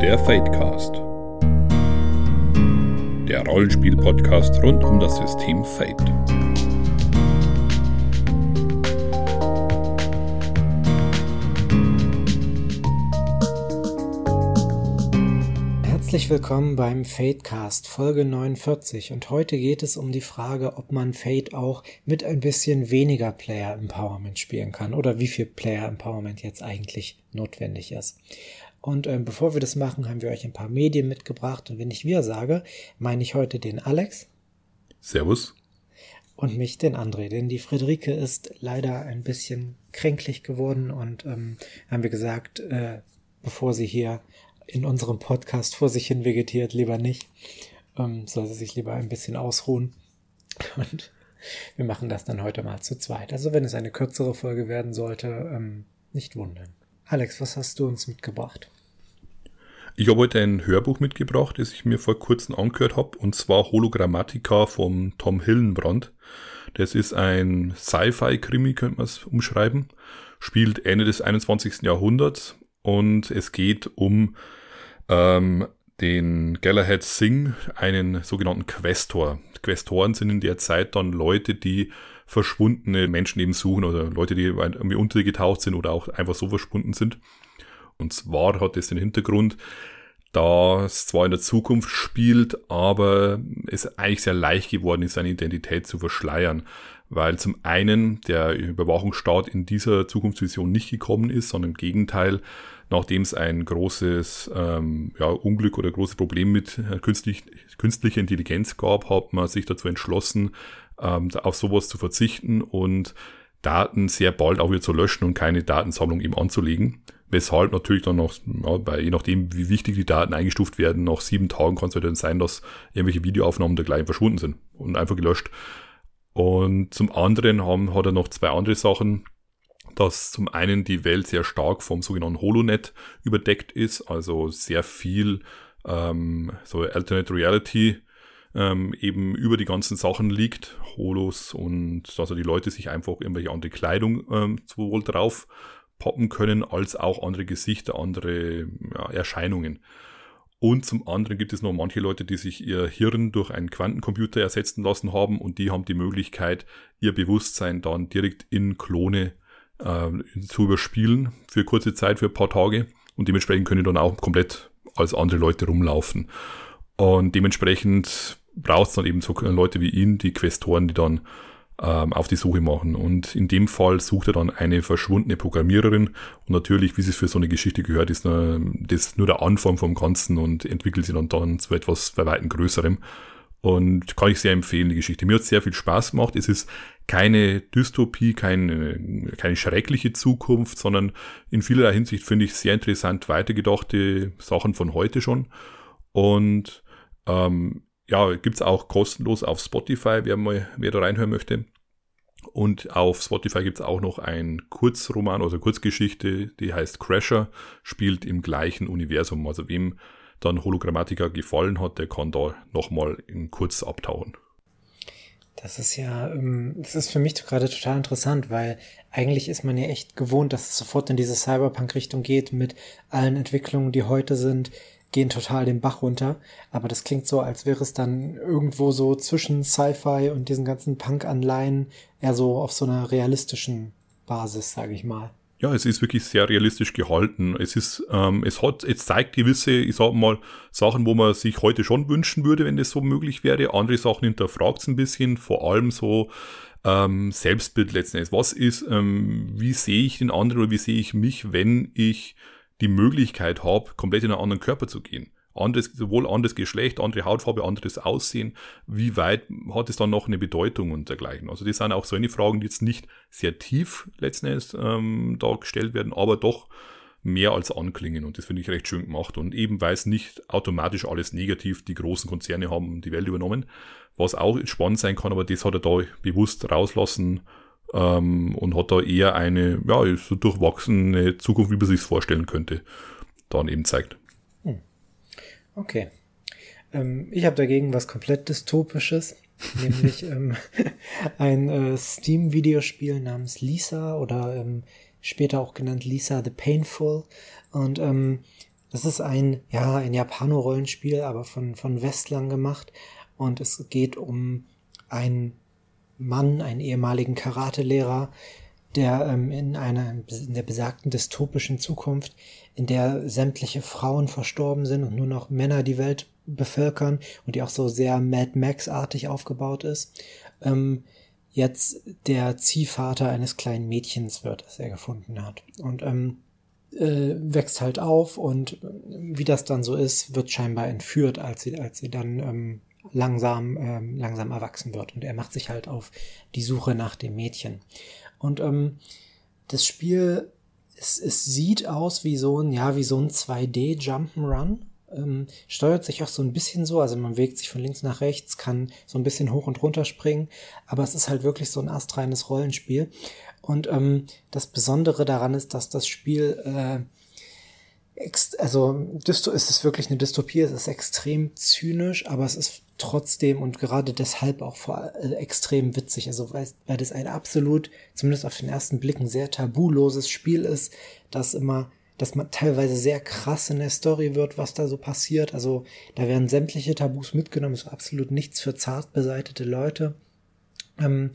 Der Fadecast. Der Rollenspiel-Podcast rund um das System Fate. Herzlich willkommen beim Fadecast Folge 49 und heute geht es um die Frage, ob man Fate auch mit ein bisschen weniger Player Empowerment spielen kann oder wie viel Player Empowerment jetzt eigentlich notwendig ist. Und ähm, bevor wir das machen, haben wir euch ein paar Medien mitgebracht und wenn ich wir sage, meine ich heute den Alex. Servus. Und mich, den André, denn die Friederike ist leider ein bisschen kränklich geworden und ähm, haben wir gesagt, äh, bevor sie hier in unserem Podcast vor sich hin vegetiert, lieber nicht. Ähm, soll sie sich lieber ein bisschen ausruhen. Und wir machen das dann heute mal zu zweit. Also wenn es eine kürzere Folge werden sollte, ähm, nicht wundern. Alex, was hast du uns mitgebracht? Ich habe heute ein Hörbuch mitgebracht, das ich mir vor kurzem angehört habe, und zwar Hologrammatica von Tom Hillenbrand. Das ist ein Sci-Fi-Krimi, könnte man es umschreiben. Spielt Ende des 21. Jahrhunderts und es geht um ähm, den Galahad Singh, einen sogenannten Questor. Questoren sind in der Zeit dann Leute, die verschwundene Menschen eben suchen oder Leute, die irgendwie untergetaucht sind oder auch einfach so verschwunden sind. Und zwar hat es den Hintergrund, da es zwar in der Zukunft spielt, aber es eigentlich sehr leicht geworden ist, seine Identität zu verschleiern. Weil zum einen der Überwachungsstaat in dieser Zukunftsvision nicht gekommen ist, sondern im Gegenteil, nachdem es ein großes ähm, ja, Unglück oder großes Problem mit äh, künstlich, künstlicher Intelligenz gab, hat man sich dazu entschlossen, ähm, auf sowas zu verzichten und Daten sehr bald auch wieder zu löschen und keine Datensammlung eben anzulegen. Weshalb natürlich dann noch, ja, bei, je nachdem, wie wichtig die Daten eingestuft werden, nach sieben Tagen kann es halt dann sein, dass irgendwelche Videoaufnahmen dergleichen verschwunden sind und einfach gelöscht. Und zum anderen haben, hat er noch zwei andere Sachen dass zum einen die Welt sehr stark vom sogenannten HoloNet überdeckt ist, also sehr viel ähm, so Alternate Reality ähm, eben über die ganzen Sachen liegt, Holos und dass also die Leute sich einfach irgendwelche andere Kleidung ähm, sowohl drauf poppen können, als auch andere Gesichter, andere ja, Erscheinungen. Und zum anderen gibt es noch manche Leute, die sich ihr Hirn durch einen Quantencomputer ersetzen lassen haben und die haben die Möglichkeit, ihr Bewusstsein dann direkt in Klone äh, zu überspielen für kurze Zeit, für ein paar Tage. Und dementsprechend können dann auch komplett als andere Leute rumlaufen. Und dementsprechend braucht es dann eben so Leute wie ihn, die Questoren, die dann ähm, auf die Suche machen. Und in dem Fall sucht er dann eine verschwundene Programmiererin. Und natürlich, wie es für so eine Geschichte gehört, ist das nur der Anfang vom Ganzen und entwickelt sich dann, dann zu etwas bei weitem Größerem. Und kann ich sehr empfehlen, die Geschichte. Mir hat sehr viel Spaß gemacht. Es ist keine Dystopie, keine, keine schreckliche Zukunft, sondern in vielerlei Hinsicht finde ich sehr interessant weitergedachte Sachen von heute schon. Und ähm, ja, gibt's auch kostenlos auf Spotify, wer mal wer da reinhören möchte. Und auf Spotify gibt's auch noch ein Kurzroman, also Kurzgeschichte, die heißt Crasher, spielt im gleichen Universum. Also wem dann Hologrammatika gefallen hat, der kann da nochmal in kurz abtauchen. Das ist ja, ähm, das ist für mich gerade total interessant, weil eigentlich ist man ja echt gewohnt, dass es sofort in diese Cyberpunk-Richtung geht mit allen Entwicklungen, die heute sind, gehen total den Bach runter. Aber das klingt so, als wäre es dann irgendwo so zwischen Sci-Fi und diesen ganzen Punk-Anleihen eher so auf so einer realistischen Basis, sage ich mal. Ja, es ist wirklich sehr realistisch gehalten. Es ist, ähm, es hat, es zeigt gewisse, ich sag mal, Sachen, wo man sich heute schon wünschen würde, wenn das so möglich wäre. Andere Sachen hinterfragt es ein bisschen, vor allem so ähm, Selbstbild letzten Endes. Was ist, ähm, wie sehe ich den anderen oder wie sehe ich mich, wenn ich die Möglichkeit habe, komplett in einen anderen Körper zu gehen? Anderes, sowohl anderes Geschlecht, andere Hautfarbe, anderes Aussehen, wie weit hat es dann noch eine Bedeutung und dergleichen. Also das sind auch so eine Fragen, die jetzt nicht sehr tief letzten Endes ähm, da gestellt werden, aber doch mehr als anklingen und das finde ich recht schön gemacht und eben weil es nicht automatisch alles negativ, die großen Konzerne haben die Welt übernommen, was auch spannend sein kann, aber das hat er da bewusst rauslassen ähm, und hat da eher eine ja, so durchwachsene Zukunft, wie man sich vorstellen könnte, dann eben zeigt. Okay. Ähm, ich habe dagegen was komplett dystopisches, nämlich ähm, ein äh, Steam-Videospiel namens Lisa oder ähm, später auch genannt Lisa the Painful. Und ähm, das ist ein, ja, ein Japano-Rollenspiel, aber von, von Westlang gemacht. Und es geht um einen Mann, einen ehemaligen Karatelehrer, der ähm, in einer, in der besagten dystopischen Zukunft, in der sämtliche Frauen verstorben sind und nur noch Männer die Welt bevölkern und die auch so sehr Mad Max-artig aufgebaut ist, ähm, jetzt der Ziehvater eines kleinen Mädchens wird, das er gefunden hat. Und ähm, äh, wächst halt auf und wie das dann so ist, wird scheinbar entführt, als sie, als sie dann ähm, langsam, ähm, langsam erwachsen wird. Und er macht sich halt auf die Suche nach dem Mädchen. Und ähm, das Spiel, es, es sieht aus wie so ein, ja, wie so ein 2D Jump'n'Run ähm, steuert sich auch so ein bisschen so, also man bewegt sich von links nach rechts, kann so ein bisschen hoch und runter springen, aber es ist halt wirklich so ein astreines Rollenspiel. Und ähm, das Besondere daran ist, dass das Spiel, äh, also Dysto ist es wirklich eine Dystopie, es ist extrem zynisch, aber es ist trotzdem und gerade deshalb auch vor, äh, extrem witzig. Also weil, weil das ein absolut, zumindest auf den ersten Blick, ein sehr tabuloses Spiel ist, das immer dass man teilweise sehr krass in der Story wird, was da so passiert. Also da werden sämtliche Tabus mitgenommen, ist absolut nichts für zart beseitete Leute. Ähm,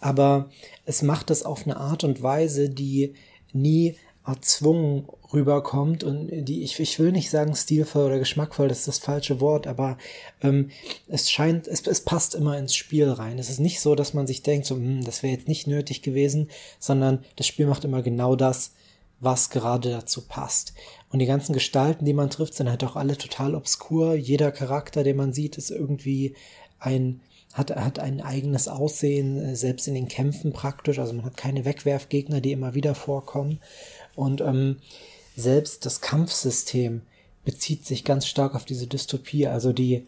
aber es macht es auf eine Art und Weise, die nie erzwungen rüberkommt und die, ich, ich will nicht sagen stilvoll oder geschmackvoll, das ist das falsche Wort, aber ähm, es scheint, es, es passt immer ins Spiel rein. Es ist nicht so, dass man sich denkt, so, hm, das wäre jetzt nicht nötig gewesen, sondern das Spiel macht immer genau das, was gerade dazu passt. Und die ganzen Gestalten, die man trifft, sind halt auch alle total obskur. Jeder Charakter, den man sieht, ist irgendwie ein, hat, hat ein eigenes Aussehen, äh, selbst in den Kämpfen praktisch. Also man hat keine Wegwerfgegner, die immer wieder vorkommen. Und ähm, selbst das Kampfsystem bezieht sich ganz stark auf diese Dystopie. Also die,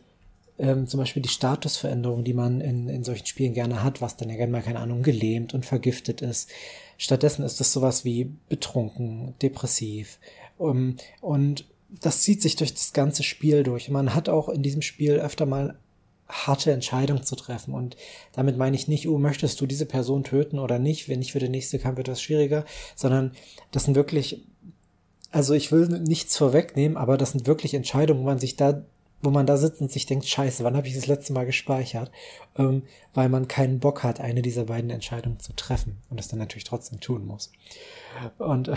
ähm, zum Beispiel die Statusveränderung, die man in, in solchen Spielen gerne hat, was dann ja gerne mal, keine Ahnung, gelähmt und vergiftet ist. Stattdessen ist es sowas wie betrunken, depressiv. Um, und das zieht sich durch das ganze Spiel durch. Man hat auch in diesem Spiel öfter mal harte Entscheidungen zu treffen. Und damit meine ich nicht, oh, möchtest du diese Person töten oder nicht? Wenn nicht für den nächsten Kampf etwas schwieriger, sondern das sind wirklich, also ich will nichts vorwegnehmen, aber das sind wirklich Entscheidungen, wo man sich da wo man da sitzt und sich denkt, scheiße, wann habe ich das letzte Mal gespeichert? Ähm, weil man keinen Bock hat, eine dieser beiden Entscheidungen zu treffen und es dann natürlich trotzdem tun muss. Und äh,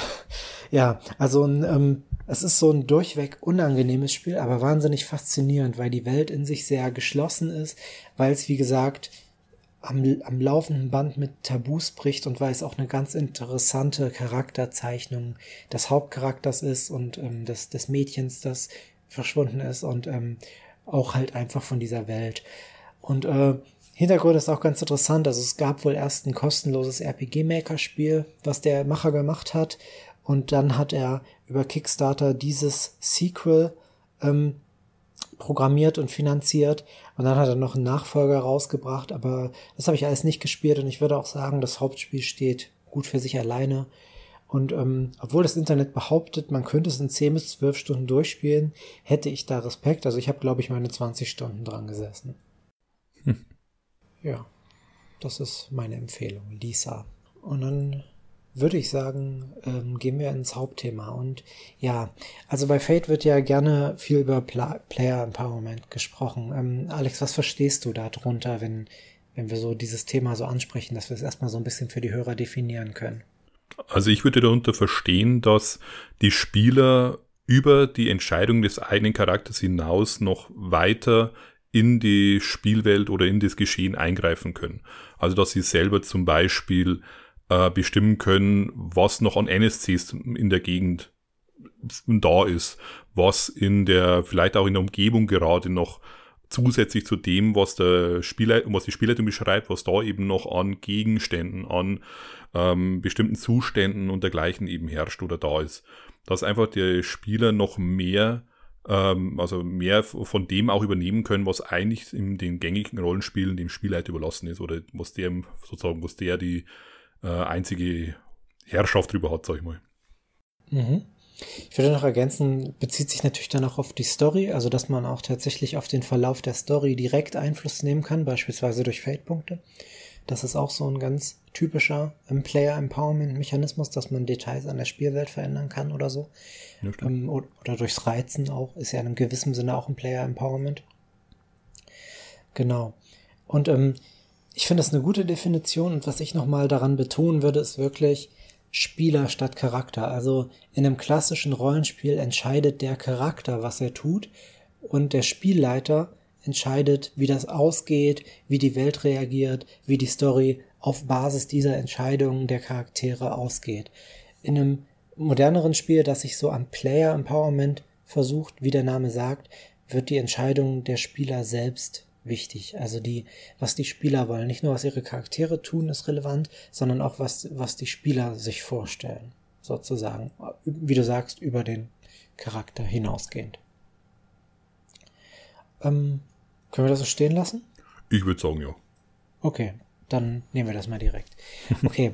ja, also ein, ähm, es ist so ein durchweg unangenehmes Spiel, aber wahnsinnig faszinierend, weil die Welt in sich sehr geschlossen ist, weil es, wie gesagt, am, am laufenden Band mit Tabus bricht und weil es auch eine ganz interessante Charakterzeichnung des Hauptcharakters ist und ähm, des, des Mädchens, das verschwunden ist und ähm, auch halt einfach von dieser Welt. Und äh, Hintergrund ist auch ganz interessant. Also es gab wohl erst ein kostenloses RPG-Maker-Spiel, was der Macher gemacht hat. Und dann hat er über Kickstarter dieses Sequel ähm, programmiert und finanziert. Und dann hat er noch einen Nachfolger rausgebracht. Aber das habe ich alles nicht gespielt. Und ich würde auch sagen, das Hauptspiel steht gut für sich alleine. Und ähm, obwohl das Internet behauptet, man könnte es in 10 bis 12 Stunden durchspielen, hätte ich da Respekt. Also ich habe, glaube ich, meine 20 Stunden dran gesessen. Hm. Ja, das ist meine Empfehlung, Lisa. Und dann würde ich sagen, ähm, gehen wir ins Hauptthema. Und ja, also bei Fate wird ja gerne viel über Pla Player Empowerment gesprochen. Ähm, Alex, was verstehst du darunter, wenn, wenn wir so dieses Thema so ansprechen, dass wir es erstmal so ein bisschen für die Hörer definieren können? Also ich würde darunter verstehen, dass die Spieler über die Entscheidung des eigenen Charakters hinaus noch weiter in die Spielwelt oder in das Geschehen eingreifen können. Also dass sie selber zum Beispiel äh, bestimmen können, was noch an NSCs in der Gegend da ist, was in der, vielleicht auch in der Umgebung gerade noch zusätzlich zu dem, was der Spieler, was die Spielleitung beschreibt, was da eben noch an Gegenständen, an ähm, bestimmten Zuständen und dergleichen eben herrscht oder da ist. Dass einfach der Spieler noch mehr, ähm, also mehr von dem auch übernehmen können, was eigentlich in den gängigen Rollenspielen dem Spielleiter überlassen ist oder was der sozusagen, was der die äh, einzige Herrschaft drüber hat, sag ich mal. Mhm. Ich würde noch ergänzen, bezieht sich natürlich dann auch auf die Story, also dass man auch tatsächlich auf den Verlauf der Story direkt Einfluss nehmen kann, beispielsweise durch Fate-Punkte. Das ist auch so ein ganz typischer ähm, Player Empowerment Mechanismus, dass man Details an der Spielwelt verändern kann oder so. Ja, ähm, oder, oder durchs Reizen auch, ist ja in einem gewissen Sinne auch ein Player Empowerment. Genau. Und ähm, ich finde das eine gute Definition und was ich nochmal daran betonen würde, ist wirklich Spieler statt Charakter. Also in einem klassischen Rollenspiel entscheidet der Charakter, was er tut und der Spielleiter entscheidet, wie das ausgeht, wie die Welt reagiert, wie die Story auf Basis dieser Entscheidungen der Charaktere ausgeht. In einem moderneren Spiel, das sich so am Player Empowerment versucht, wie der Name sagt, wird die Entscheidung der Spieler selbst wichtig. Also die, was die Spieler wollen. Nicht nur, was ihre Charaktere tun, ist relevant, sondern auch, was, was die Spieler sich vorstellen. Sozusagen. Wie du sagst, über den Charakter hinausgehend. Ähm, können wir das so stehen lassen? Ich würde sagen, ja. Okay, dann nehmen wir das mal direkt. Okay,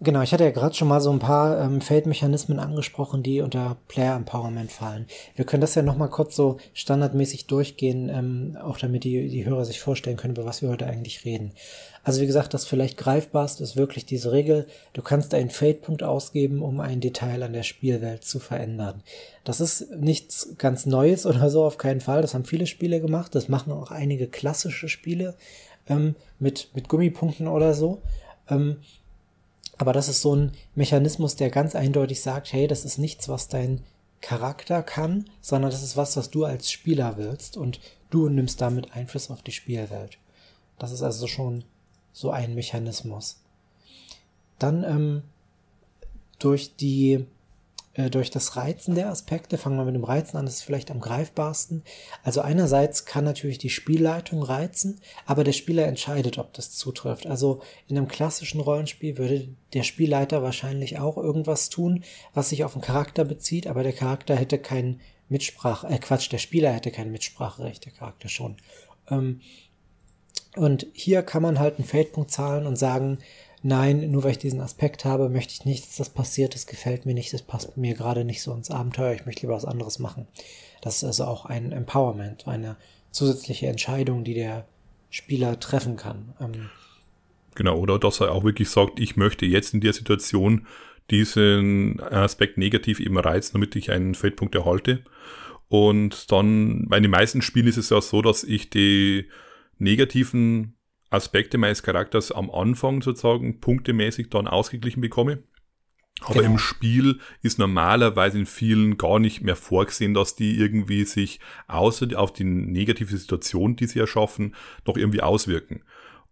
genau, ich hatte ja gerade schon mal so ein paar ähm, Feldmechanismen angesprochen, die unter Player Empowerment fallen. Wir können das ja nochmal kurz so standardmäßig durchgehen, ähm, auch damit die, die Hörer sich vorstellen können, über was wir heute eigentlich reden. Also wie gesagt, das vielleicht greifbarste ist wirklich diese Regel, du kannst einen Feldpunkt ausgeben, um ein Detail an der Spielwelt zu verändern. Das ist nichts ganz Neues oder so, auf keinen Fall. Das haben viele Spiele gemacht, das machen auch einige klassische Spiele ähm, mit, mit Gummipunkten oder so. Ähm, aber das ist so ein Mechanismus, der ganz eindeutig sagt, hey, das ist nichts, was dein Charakter kann, sondern das ist was, was du als Spieler willst und du nimmst damit Einfluss auf die Spielwelt. Das ist also schon so ein Mechanismus. Dann ähm, durch die durch das Reizen der Aspekte, fangen wir mit dem Reizen an, das ist vielleicht am greifbarsten. Also einerseits kann natürlich die Spielleitung reizen, aber der Spieler entscheidet, ob das zutrifft. Also in einem klassischen Rollenspiel würde der Spielleiter wahrscheinlich auch irgendwas tun, was sich auf den Charakter bezieht, aber der Charakter hätte kein Mitsprach, äh Quatsch, der Spieler hätte kein Mitspracherecht, der Charakter schon. Ähm, und hier kann man halt einen Feldpunkt zahlen und sagen, nein, nur weil ich diesen Aspekt habe, möchte ich nicht, dass das passiert, das gefällt mir nicht, das passt mir gerade nicht so ins Abenteuer, ich möchte lieber was anderes machen. Das ist also auch ein Empowerment, eine zusätzliche Entscheidung, die der Spieler treffen kann. Ähm genau, oder dass er auch wirklich sagt, ich möchte jetzt in der Situation diesen Aspekt negativ eben reizen, damit ich einen Feldpunkt erhalte. Und dann, bei den meisten Spielen ist es ja so, dass ich die negativen Aspekte meines Charakters am Anfang sozusagen punktemäßig dann ausgeglichen bekomme. Aber genau. im Spiel ist normalerweise in vielen gar nicht mehr vorgesehen, dass die irgendwie sich außer auf die negative Situation, die sie erschaffen, noch irgendwie auswirken.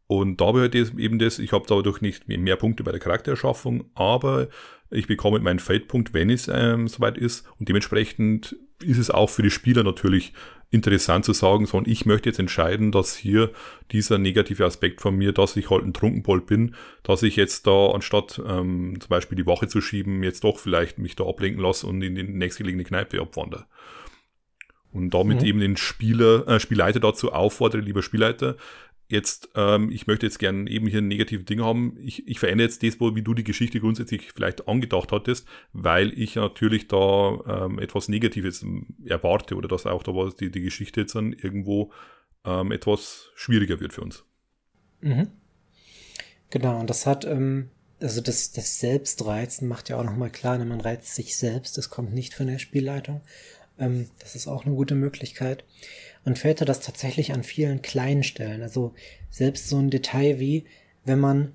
Und da habe ich eben das, ich habe dadurch nicht mehr Punkte bei der Charaktererschaffung, aber ich bekomme meinen Feldpunkt, wenn es ähm, soweit ist. Und dementsprechend ist es auch für die Spieler natürlich interessant zu sagen, sondern ich möchte jetzt entscheiden, dass hier dieser negative Aspekt von mir, dass ich halt ein Trunkenbold bin, dass ich jetzt da anstatt ähm, zum Beispiel die Wache zu schieben, jetzt doch vielleicht mich da ablenken lasse und in die nächstgelegene Kneipe abwandere. Und damit mhm. eben den Spieler, äh, Spielleiter dazu auffordere, lieber Spielleiter, jetzt, ähm, ich möchte jetzt gerne eben hier ein negatives Ding haben. Ich, ich verändere jetzt das, wie du die Geschichte grundsätzlich vielleicht angedacht hattest, weil ich natürlich da ähm, etwas Negatives erwarte oder dass auch da was die, die Geschichte jetzt dann irgendwo ähm, etwas schwieriger wird für uns. Mhm. Genau, und das hat, ähm, also das, das Selbstreizen macht ja auch nochmal klar, ne, man reizt sich selbst, das kommt nicht von der Spielleitung. Ähm, das ist auch eine gute Möglichkeit und fällt das tatsächlich an vielen kleinen Stellen. Also selbst so ein Detail wie, wenn man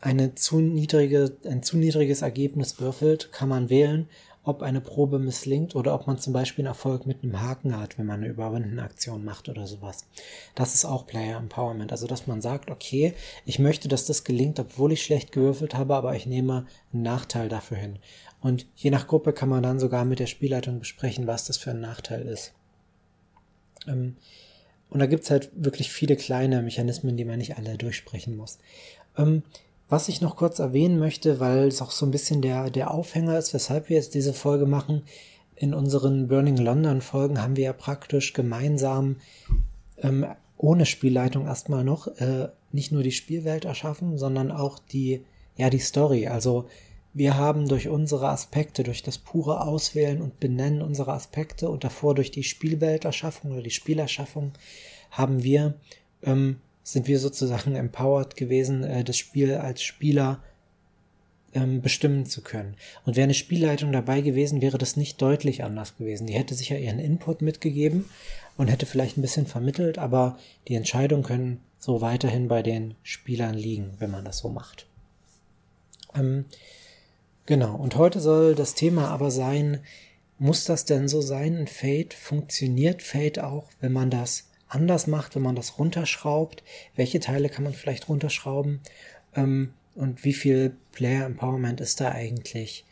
eine zu niedrige, ein zu niedriges Ergebnis würfelt, kann man wählen, ob eine Probe misslingt oder ob man zum Beispiel einen Erfolg mit einem Haken hat, wenn man eine überwundene Aktion macht oder sowas. Das ist auch Player Empowerment. Also, dass man sagt, okay, ich möchte, dass das gelingt, obwohl ich schlecht gewürfelt habe, aber ich nehme einen Nachteil dafür hin. Und je nach Gruppe kann man dann sogar mit der Spielleitung besprechen, was das für ein Nachteil ist. Ähm, und da gibt's halt wirklich viele kleine Mechanismen, die man nicht alle durchsprechen muss. Ähm, was ich noch kurz erwähnen möchte, weil es auch so ein bisschen der, der Aufhänger ist, weshalb wir jetzt diese Folge machen. In unseren Burning London Folgen haben wir ja praktisch gemeinsam ähm, ohne Spielleitung erstmal noch äh, nicht nur die Spielwelt erschaffen, sondern auch die, ja, die Story. Also wir haben durch unsere Aspekte, durch das pure Auswählen und Benennen unserer Aspekte und davor durch die Spielwelterschaffung oder die Spielerschaffung, haben wir ähm, sind wir sozusagen empowered gewesen, äh, das Spiel als Spieler ähm, bestimmen zu können. Und wäre eine Spielleitung dabei gewesen, wäre das nicht deutlich anders gewesen. Die hätte sicher ihren Input mitgegeben und hätte vielleicht ein bisschen vermittelt, aber die Entscheidungen können so weiterhin bei den Spielern liegen, wenn man das so macht. Ähm, genau, und heute soll das Thema aber sein, muss das denn so sein in Fate? Funktioniert Fate auch, wenn man das anders macht, wenn man das runterschraubt? Welche Teile kann man vielleicht runterschrauben? Ähm, und wie viel Player Empowerment ist da eigentlich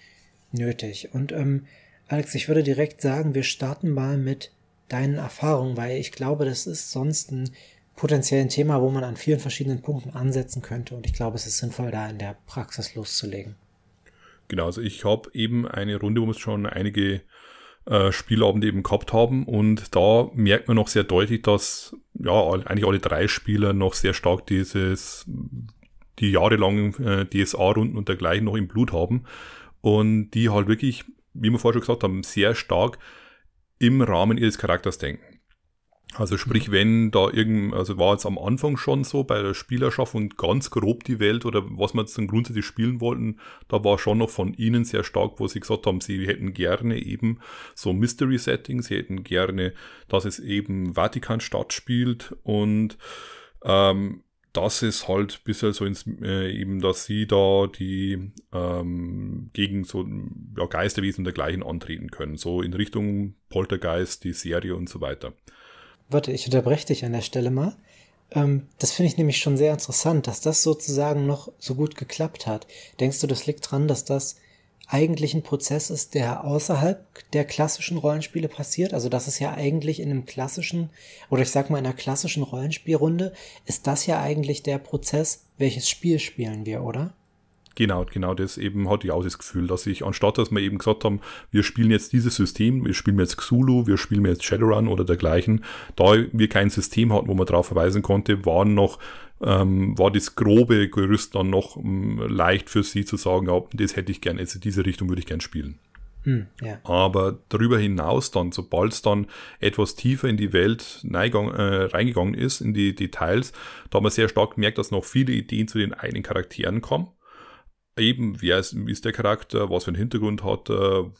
nötig? Und ähm, Alex, ich würde direkt sagen, wir starten mal mit deinen Erfahrungen, weil ich glaube, das ist sonst ein potenziell ein Thema, wo man an vielen verschiedenen Punkten ansetzen könnte. Und ich glaube, es ist sinnvoll, da in der Praxis loszulegen. Genau, also ich habe eben eine Runde, wo wir schon einige äh, Spielabende eben gehabt haben und da merkt man noch sehr deutlich, dass ja eigentlich alle drei Spieler noch sehr stark dieses die jahrelangen äh, DSA-Runden und dergleichen noch im Blut haben und die halt wirklich, wie wir vorher schon gesagt haben, sehr stark im Rahmen ihres Charakters denken. Also sprich, wenn da irgend, also war jetzt am Anfang schon so bei der Spielerschaffung ganz grob die Welt oder was wir jetzt dann grundsätzlich spielen wollten, da war schon noch von ihnen sehr stark, wo sie gesagt haben, sie hätten gerne eben so Mystery-Settings, sie hätten gerne, dass es eben Vatikanstadt spielt und ähm, das ist halt bisher so ins, äh, eben, dass sie da die ähm, gegen so ja, Geisterwesen und dergleichen antreten können. So in Richtung Poltergeist, die Serie und so weiter. Warte, ich unterbreche dich an der Stelle mal. Ähm, das finde ich nämlich schon sehr interessant, dass das sozusagen noch so gut geklappt hat. Denkst du, das liegt dran, dass das eigentlich ein Prozess ist, der außerhalb der klassischen Rollenspiele passiert? Also das ist ja eigentlich in einem klassischen, oder ich sag mal in einer klassischen Rollenspielrunde, ist das ja eigentlich der Prozess, welches Spiel spielen wir, oder? Genau, genau das eben hatte ich auch das Gefühl, dass ich, anstatt dass wir eben gesagt haben, wir spielen jetzt dieses System, wir spielen jetzt Xulu, wir spielen jetzt Shadowrun oder dergleichen, da wir kein System hatten, wo man drauf verweisen konnte, waren noch, ähm, war das grobe Gerüst dann noch ähm, leicht für sie zu sagen, ja, das hätte ich gern, also diese Richtung würde ich gern spielen. Hm, ja. Aber darüber hinaus dann, sobald es dann etwas tiefer in die Welt neigang, äh, reingegangen ist, in die Details, da haben wir sehr stark gemerkt, dass noch viele Ideen zu den eigenen Charakteren kommen eben, wer ist, ist der Charakter, was für einen Hintergrund hat er,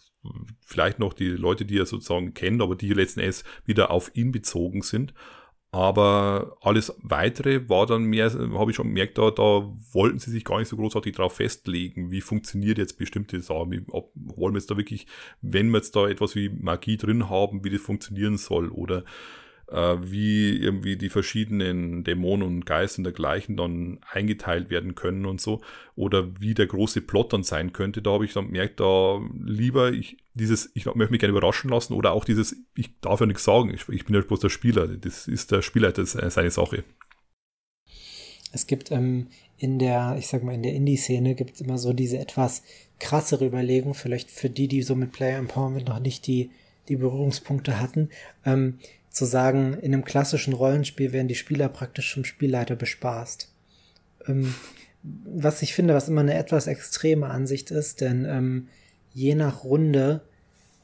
vielleicht noch die Leute, die er sozusagen kennt, aber die letzten Endes wieder auf ihn bezogen sind. Aber alles weitere war dann mehr, habe ich schon gemerkt, da, da wollten sie sich gar nicht so großartig darauf festlegen, wie funktioniert jetzt bestimmte Sachen. Ob, wollen wir jetzt da wirklich, wenn wir jetzt da etwas wie Magie drin haben, wie das funktionieren soll oder äh, wie irgendwie die verschiedenen Dämonen und Geister und dergleichen dann eingeteilt werden können und so. Oder wie der große Plot dann sein könnte. Da habe ich dann gemerkt, da lieber ich dieses, ich möchte mich gerne überraschen lassen oder auch dieses, ich darf ja nichts sagen, ich, ich bin ja bloß der Spieler. Das ist der Spielleiter seine Sache. Es gibt ähm, in der, ich sag mal, in der Indie-Szene gibt es immer so diese etwas krassere Überlegung, vielleicht für die, die so mit Player Empowerment noch nicht die, die Berührungspunkte hatten. Ähm, zu sagen, in einem klassischen Rollenspiel werden die Spieler praktisch vom Spielleiter bespaßt. Ähm, was ich finde, was immer eine etwas extreme Ansicht ist, denn ähm, je nach Runde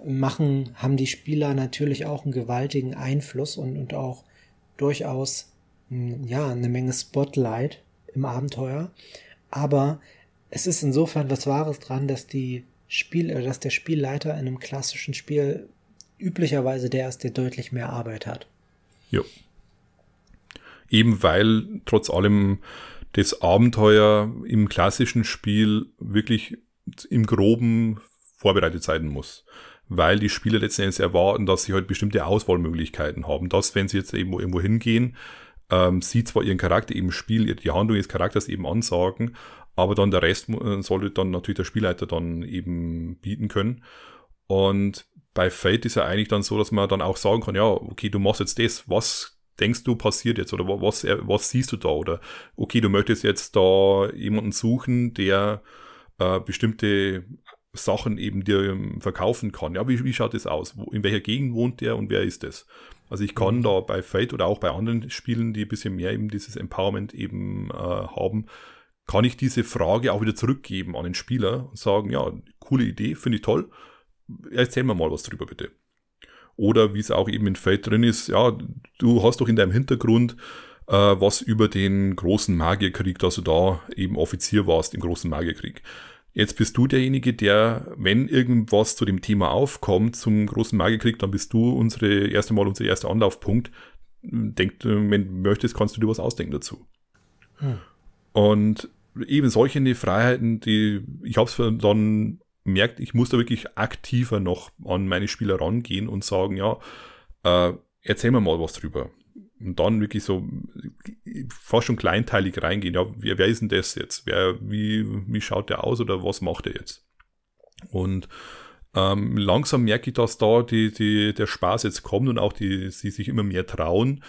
machen, haben die Spieler natürlich auch einen gewaltigen Einfluss und, und auch durchaus hm, ja, eine Menge Spotlight im Abenteuer. Aber es ist insofern was Wahres dran, dass die Spiel, äh, dass der Spielleiter in einem klassischen Spiel üblicherweise der ist, der deutlich mehr Arbeit hat. Ja. Eben weil trotz allem das Abenteuer im klassischen Spiel wirklich im Groben vorbereitet sein muss. Weil die Spieler letzten Endes erwarten, dass sie halt bestimmte Auswahlmöglichkeiten haben. Dass, wenn sie jetzt irgendwo, irgendwo hingehen, ähm, sie zwar ihren Charakter im Spiel, die Handlung des Charakters eben ansagen, aber dann der Rest sollte dann natürlich der Spielleiter dann eben bieten können. Und bei Fate ist ja eigentlich dann so, dass man dann auch sagen kann, ja, okay, du machst jetzt das, was denkst du passiert jetzt oder was, was siehst du da oder okay, du möchtest jetzt da jemanden suchen, der äh, bestimmte Sachen eben dir ähm, verkaufen kann. Ja, wie, wie schaut das aus? Wo, in welcher Gegend wohnt der und wer ist das? Also ich kann mhm. da bei Fate oder auch bei anderen Spielen, die ein bisschen mehr eben dieses Empowerment eben äh, haben, kann ich diese Frage auch wieder zurückgeben an den Spieler und sagen, ja, coole Idee, finde ich toll erzähl mir mal was drüber, bitte. Oder wie es auch eben in Fate drin ist, ja, du hast doch in deinem Hintergrund äh, was über den großen Magierkrieg, dass du da eben Offizier warst im großen Magierkrieg. Jetzt bist du derjenige, der, wenn irgendwas zu dem Thema aufkommt, zum großen Magierkrieg, dann bist du unsere erste Mal unser erster Anlaufpunkt. Denk, wenn du möchtest, kannst du dir was ausdenken dazu. Hm. Und eben solche Freiheiten, die ich habe es dann merkt, ich muss da wirklich aktiver noch an meine Spieler rangehen und sagen, ja, äh, erzähl mir mal was drüber. Und dann wirklich so fast schon kleinteilig reingehen. Ja, wer, wer ist denn das jetzt? Wer, wie, wie schaut der aus oder was macht er jetzt? Und ähm, langsam merke ich, dass da die, die, der Spaß jetzt kommt und auch die, sie sich immer mehr trauen,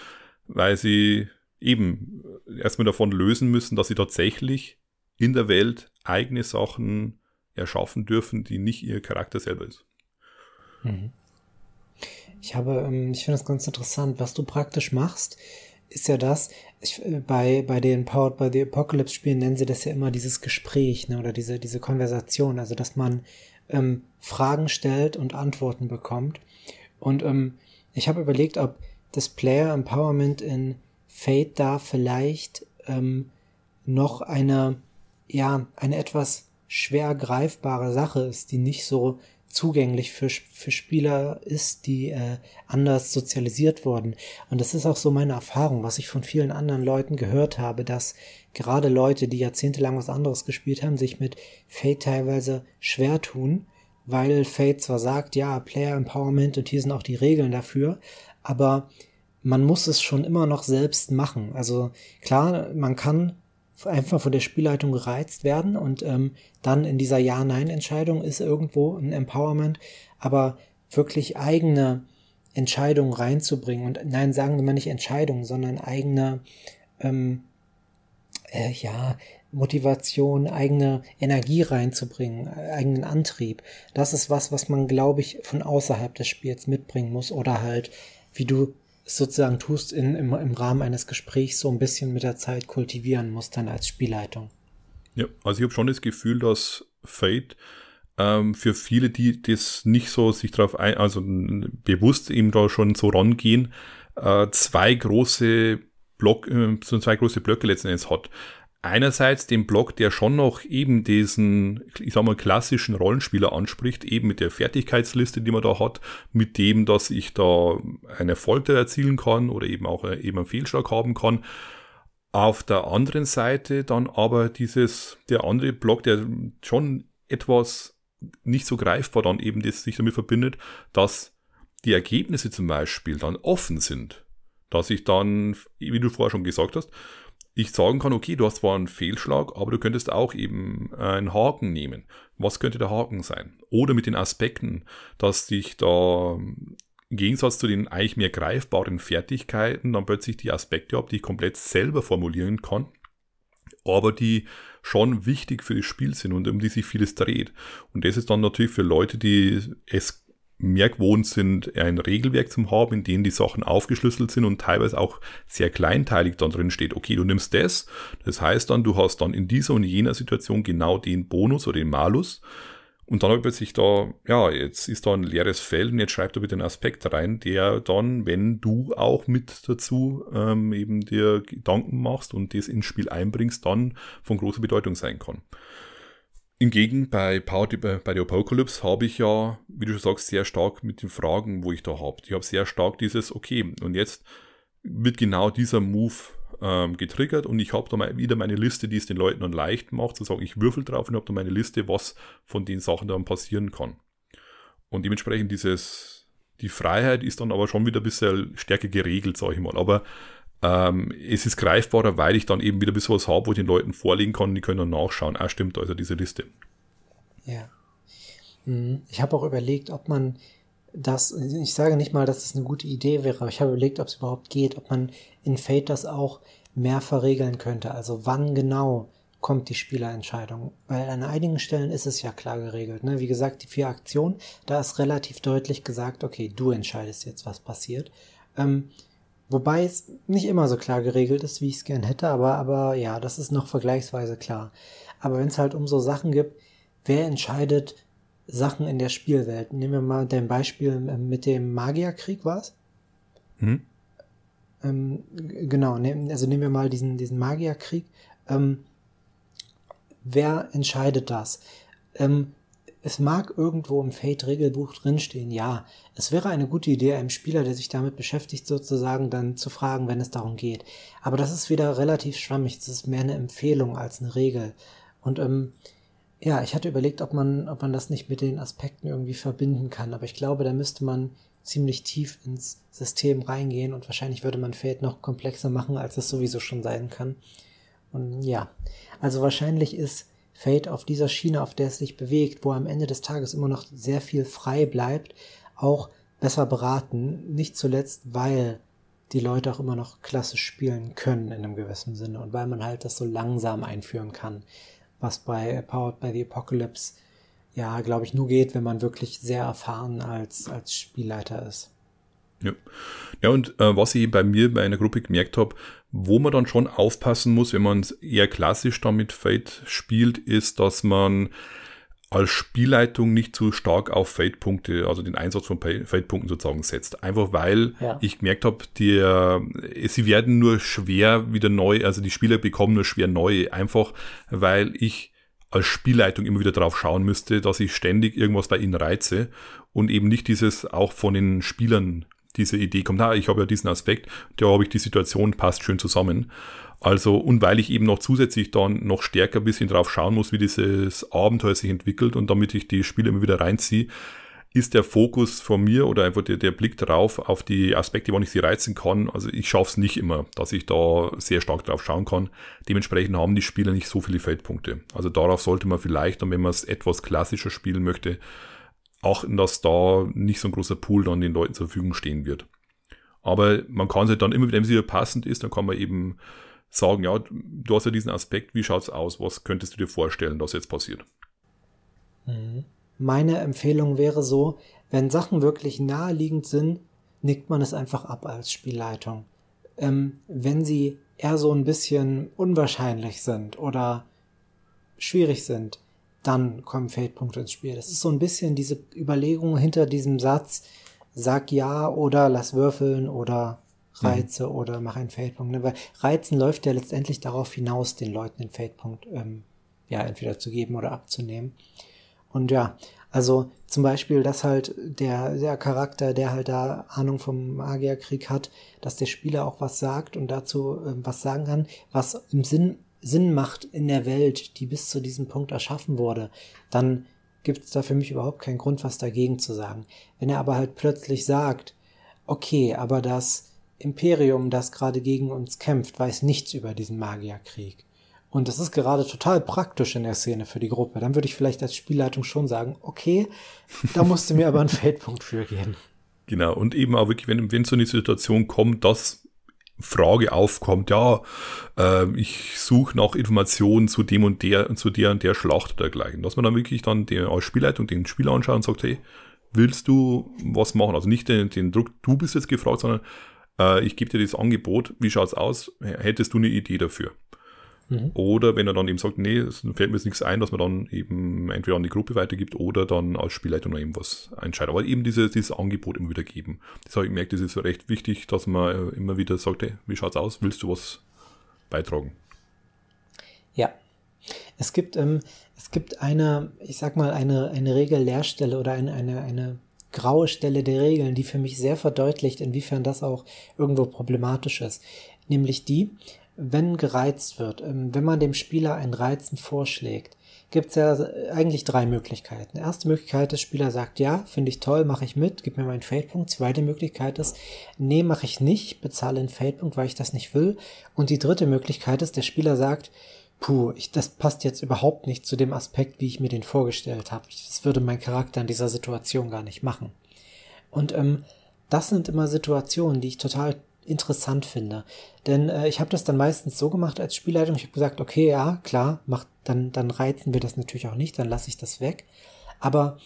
weil sie eben erstmal davon lösen müssen, dass sie tatsächlich in der Welt eigene Sachen erschaffen dürfen, die nicht ihr Charakter selber ist. Mhm. Ich habe, ähm, ich finde das ganz interessant. Was du praktisch machst, ist ja das, ich, äh, bei, bei den Powered by the Apocalypse Spielen nennen sie das ja immer dieses Gespräch, ne, oder diese, diese Konversation, also dass man ähm, Fragen stellt und Antworten bekommt. Und ähm, ich habe überlegt, ob das Player Empowerment in Fate da vielleicht ähm, noch eine, ja, eine etwas schwer greifbare Sache ist, die nicht so zugänglich für, für Spieler ist, die äh, anders sozialisiert wurden. Und das ist auch so meine Erfahrung, was ich von vielen anderen Leuten gehört habe, dass gerade Leute, die jahrzehntelang was anderes gespielt haben, sich mit Fate teilweise schwer tun, weil Fate zwar sagt, ja, Player Empowerment und hier sind auch die Regeln dafür, aber man muss es schon immer noch selbst machen. Also klar, man kann einfach von der Spielleitung gereizt werden und ähm, dann in dieser Ja-Nein-Entscheidung ist irgendwo ein Empowerment, aber wirklich eigene Entscheidungen reinzubringen und nein, sagen wir mal nicht Entscheidungen, sondern eigene ähm, äh, ja, Motivation, eigene Energie reinzubringen, eigenen Antrieb. Das ist was, was man, glaube ich, von außerhalb des Spiels mitbringen muss oder halt, wie du sozusagen tust, in, im, im Rahmen eines Gesprächs so ein bisschen mit der Zeit kultivieren musst dann als Spielleitung. Ja, also ich habe schon das Gefühl, dass Fate ähm, für viele, die das nicht so sich darauf ein, also bewusst eben da schon so rangehen, äh, zwei große Block, äh, so zwei große Blöcke letzten Endes hat einerseits den Block, der schon noch eben diesen, ich sag mal, klassischen Rollenspieler anspricht, eben mit der Fertigkeitsliste, die man da hat, mit dem, dass ich da einen Erfolg erzielen kann oder eben auch eben einen Fehlschlag haben kann. Auf der anderen Seite dann aber dieses, der andere Block, der schon etwas nicht so greifbar dann eben das sich damit verbindet, dass die Ergebnisse zum Beispiel dann offen sind. Dass ich dann, wie du vorher schon gesagt hast, ich sagen kann, okay, du hast zwar einen Fehlschlag, aber du könntest auch eben einen Haken nehmen. Was könnte der Haken sein? Oder mit den Aspekten, dass dich da im Gegensatz zu den eigentlich mehr greifbaren Fertigkeiten dann plötzlich die Aspekte habe, die ich komplett selber formulieren kann, aber die schon wichtig für das Spiel sind und um die sich vieles dreht. Und das ist dann natürlich für Leute, die es mehr gewohnt sind, ein Regelwerk zu haben, in dem die Sachen aufgeschlüsselt sind und teilweise auch sehr kleinteilig dann drin steht, okay, du nimmst das, das heißt dann, du hast dann in dieser und jener Situation genau den Bonus oder den Malus und dann habe ich da, ja, jetzt ist da ein leeres Feld und jetzt schreib da bitte einen Aspekt rein, der dann, wenn du auch mit dazu ähm, eben dir Gedanken machst und das ins Spiel einbringst, dann von großer Bedeutung sein kann. Hingegen bei Party, bei der Apocalypse habe ich ja, wie du schon sagst, sehr stark mit den Fragen, wo ich da habe. Ich habe sehr stark dieses, okay, und jetzt wird genau dieser Move ähm, getriggert und ich habe da mal wieder meine Liste, die es den Leuten dann leicht macht, zu sagen, ich würfel drauf und habe da meine Liste, was von den Sachen dann passieren kann. Und dementsprechend dieses, die Freiheit ist dann aber schon wieder ein bisschen stärker geregelt, sage ich mal. Aber ähm, es ist greifbarer, weil ich dann eben wieder bis was habe, wo ich den Leuten vorlegen kann, die können dann nachschauen. Ah, stimmt, also diese Liste. Ja. Mhm. Ich habe auch überlegt, ob man das, ich sage nicht mal, dass das eine gute Idee wäre, aber ich habe überlegt, ob es überhaupt geht, ob man in Fate das auch mehr verregeln könnte. Also wann genau kommt die Spielerentscheidung? Weil an einigen Stellen ist es ja klar geregelt. Ne? Wie gesagt, die vier Aktionen, da ist relativ deutlich gesagt, okay, du entscheidest jetzt, was passiert. Ähm, Wobei es nicht immer so klar geregelt ist, wie ich es gern hätte, aber, aber ja, das ist noch vergleichsweise klar. Aber wenn es halt um so Sachen gibt, wer entscheidet Sachen in der Spielwelt? Nehmen wir mal dein Beispiel mit dem Magierkrieg, was? Hm? ähm, genau, ne, also nehmen wir mal diesen, diesen Magierkrieg. Ähm, wer entscheidet das? Ähm, es mag irgendwo im Fate-Regelbuch drinstehen, ja. Es wäre eine gute Idee, einem Spieler, der sich damit beschäftigt, sozusagen dann zu fragen, wenn es darum geht. Aber das ist wieder relativ schwammig. Das ist mehr eine Empfehlung als eine Regel. Und ähm, ja, ich hatte überlegt, ob man, ob man das nicht mit den Aspekten irgendwie verbinden kann. Aber ich glaube, da müsste man ziemlich tief ins System reingehen und wahrscheinlich würde man Fate noch komplexer machen, als es sowieso schon sein kann. Und ja, also wahrscheinlich ist Fate auf dieser Schiene, auf der es sich bewegt, wo am Ende des Tages immer noch sehr viel frei bleibt, auch besser beraten. Nicht zuletzt, weil die Leute auch immer noch klassisch spielen können in einem gewissen Sinne und weil man halt das so langsam einführen kann, was bei Powered by the Apocalypse ja, glaube ich, nur geht, wenn man wirklich sehr erfahren als, als Spielleiter ist. Ja, ja und äh, was ich bei mir bei einer Gruppe gemerkt habe, wo man dann schon aufpassen muss, wenn man eher klassisch damit Fate spielt, ist, dass man als Spielleitung nicht zu stark auf Fate-Punkte, also den Einsatz von Fate-Punkten sozusagen setzt. Einfach weil ja. ich gemerkt habe, die, sie werden nur schwer wieder neu, also die Spieler bekommen nur schwer neu, einfach weil ich als Spielleitung immer wieder drauf schauen müsste, dass ich ständig irgendwas bei ihnen reize und eben nicht dieses auch von den Spielern diese Idee kommt, na, ich habe ja diesen Aspekt, da habe ich die Situation, passt schön zusammen. Also, und weil ich eben noch zusätzlich dann noch stärker ein bisschen drauf schauen muss, wie dieses Abenteuer sich entwickelt und damit ich die Spiele immer wieder reinziehe, ist der Fokus von mir oder einfach der, der Blick drauf auf die Aspekte, wann ich sie reizen kann. Also ich schaffe es nicht immer, dass ich da sehr stark drauf schauen kann. Dementsprechend haben die Spieler nicht so viele Feldpunkte. Also darauf sollte man vielleicht, und wenn man es etwas klassischer spielen möchte, achten, dass da nicht so ein großer Pool dann den Leuten zur Verfügung stehen wird. Aber man kann sich dann immer, wenn es wieder passend ist, dann kann man eben sagen, ja, du hast ja diesen Aspekt, wie schaut's aus, was könntest du dir vorstellen, dass jetzt passiert? Mhm. Meine Empfehlung wäre so, wenn Sachen wirklich naheliegend sind, nickt man es einfach ab als Spielleitung. Ähm, wenn sie eher so ein bisschen unwahrscheinlich sind oder schwierig sind, dann kommen Feldpunkte ins Spiel. Das ist so ein bisschen diese Überlegung hinter diesem Satz, sag ja oder lass würfeln oder reize mhm. oder mach einen Feldpunkt. Ne? Weil Reizen läuft ja letztendlich darauf hinaus, den Leuten den Feldpunkt ähm, ja entweder zu geben oder abzunehmen. Und ja, also zum Beispiel, dass halt der, der Charakter, der halt da Ahnung vom Magierkrieg hat, dass der Spieler auch was sagt und dazu äh, was sagen kann, was im Sinn Sinn macht in der Welt, die bis zu diesem Punkt erschaffen wurde, dann gibt es da für mich überhaupt keinen Grund, was dagegen zu sagen. Wenn er aber halt plötzlich sagt, okay, aber das Imperium, das gerade gegen uns kämpft, weiß nichts über diesen Magierkrieg. Und das ist gerade total praktisch in der Szene für die Gruppe. Dann würde ich vielleicht als Spielleitung schon sagen, okay, da musst du mir aber einen Feldpunkt für geben. Genau, und eben auch wirklich, wenn, wenn so eine Situation kommt, dass Frage aufkommt, ja, äh, ich suche nach Informationen zu dem und der, zu der und der Schlacht oder dergleichen. Dass man dann wirklich dann die, als Spielleitung den Spieler anschaut und sagt, hey, willst du was machen? Also nicht den, den Druck, du bist jetzt gefragt, sondern äh, ich gebe dir das Angebot, wie schaut's aus? Hättest du eine Idee dafür? Mhm. Oder wenn er dann eben sagt, nee, es fällt mir jetzt nichts ein, dass man dann eben entweder an die Gruppe weitergibt oder dann als Spielleitung noch eben was entscheidet. Aber eben diese, dieses Angebot immer wieder geben. Das habe ich gemerkt, das ist recht wichtig, dass man immer wieder sagt, hey, wie schaut's aus? Willst du was beitragen? Ja. Es gibt, ähm, es gibt eine, ich sag mal, eine, eine Regelleerstelle oder eine, eine, eine graue Stelle der Regeln, die für mich sehr verdeutlicht, inwiefern das auch irgendwo problematisch ist. Nämlich die, wenn gereizt wird, ähm, wenn man dem Spieler ein Reizen vorschlägt, gibt es ja eigentlich drei Möglichkeiten. Erste Möglichkeit, der Spieler sagt, ja, finde ich toll, mache ich mit, gib mir meinen Feldpunkt. Zweite Möglichkeit ist, nee, mache ich nicht, bezahle einen Feldpunkt, weil ich das nicht will. Und die dritte Möglichkeit ist, der Spieler sagt, puh, ich, das passt jetzt überhaupt nicht zu dem Aspekt, wie ich mir den vorgestellt habe. Das würde mein Charakter in dieser Situation gar nicht machen. Und ähm, das sind immer Situationen, die ich total interessant finde. Denn äh, ich habe das dann meistens so gemacht als Spielleitung. Ich habe gesagt, okay, ja, klar, macht, dann, dann reizen wir das natürlich auch nicht, dann lasse ich das weg. Aber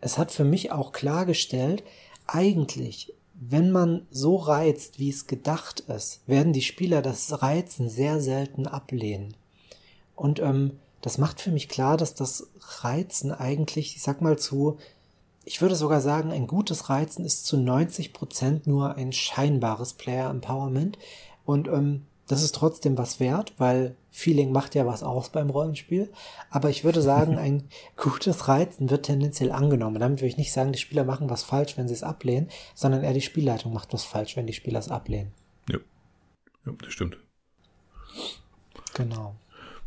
es hat für mich auch klargestellt, eigentlich, wenn man so reizt, wie es gedacht ist, werden die Spieler das Reizen sehr selten ablehnen. Und ähm, das macht für mich klar, dass das Reizen eigentlich, ich sag mal, zu ich würde sogar sagen, ein gutes Reizen ist zu 90 Prozent nur ein scheinbares Player Empowerment. Und ähm, das ist trotzdem was wert, weil Feeling macht ja was aus beim Rollenspiel. Aber ich würde sagen, ein gutes Reizen wird tendenziell angenommen. Damit will ich nicht sagen, die Spieler machen was falsch, wenn sie es ablehnen, sondern eher die Spielleitung macht was falsch, wenn die Spieler es ablehnen. Ja, ja das stimmt. Genau.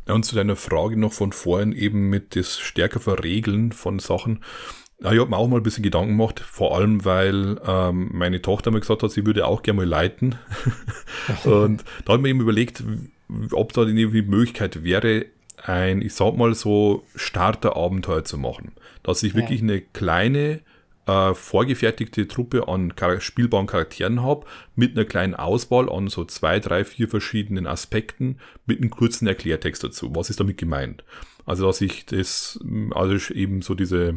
Ja, und zu deiner Frage noch von vorhin eben mit das stärker Verregeln von Sachen. Ja, ich habe mir auch mal ein bisschen Gedanken gemacht, vor allem weil ähm, meine Tochter mir gesagt hat, sie würde auch gerne mal leiten. und da habe ich mir eben überlegt, ob da die Möglichkeit wäre, ein, ich sag mal so, Starter-Abenteuer zu machen. Dass ich ja. wirklich eine kleine, äh, vorgefertigte Truppe an spielbaren Charakteren habe, mit einer kleinen Auswahl an so zwei, drei, vier verschiedenen Aspekten, mit einem kurzen Erklärtext dazu. Was ist damit gemeint? Also, dass ich das, also eben so diese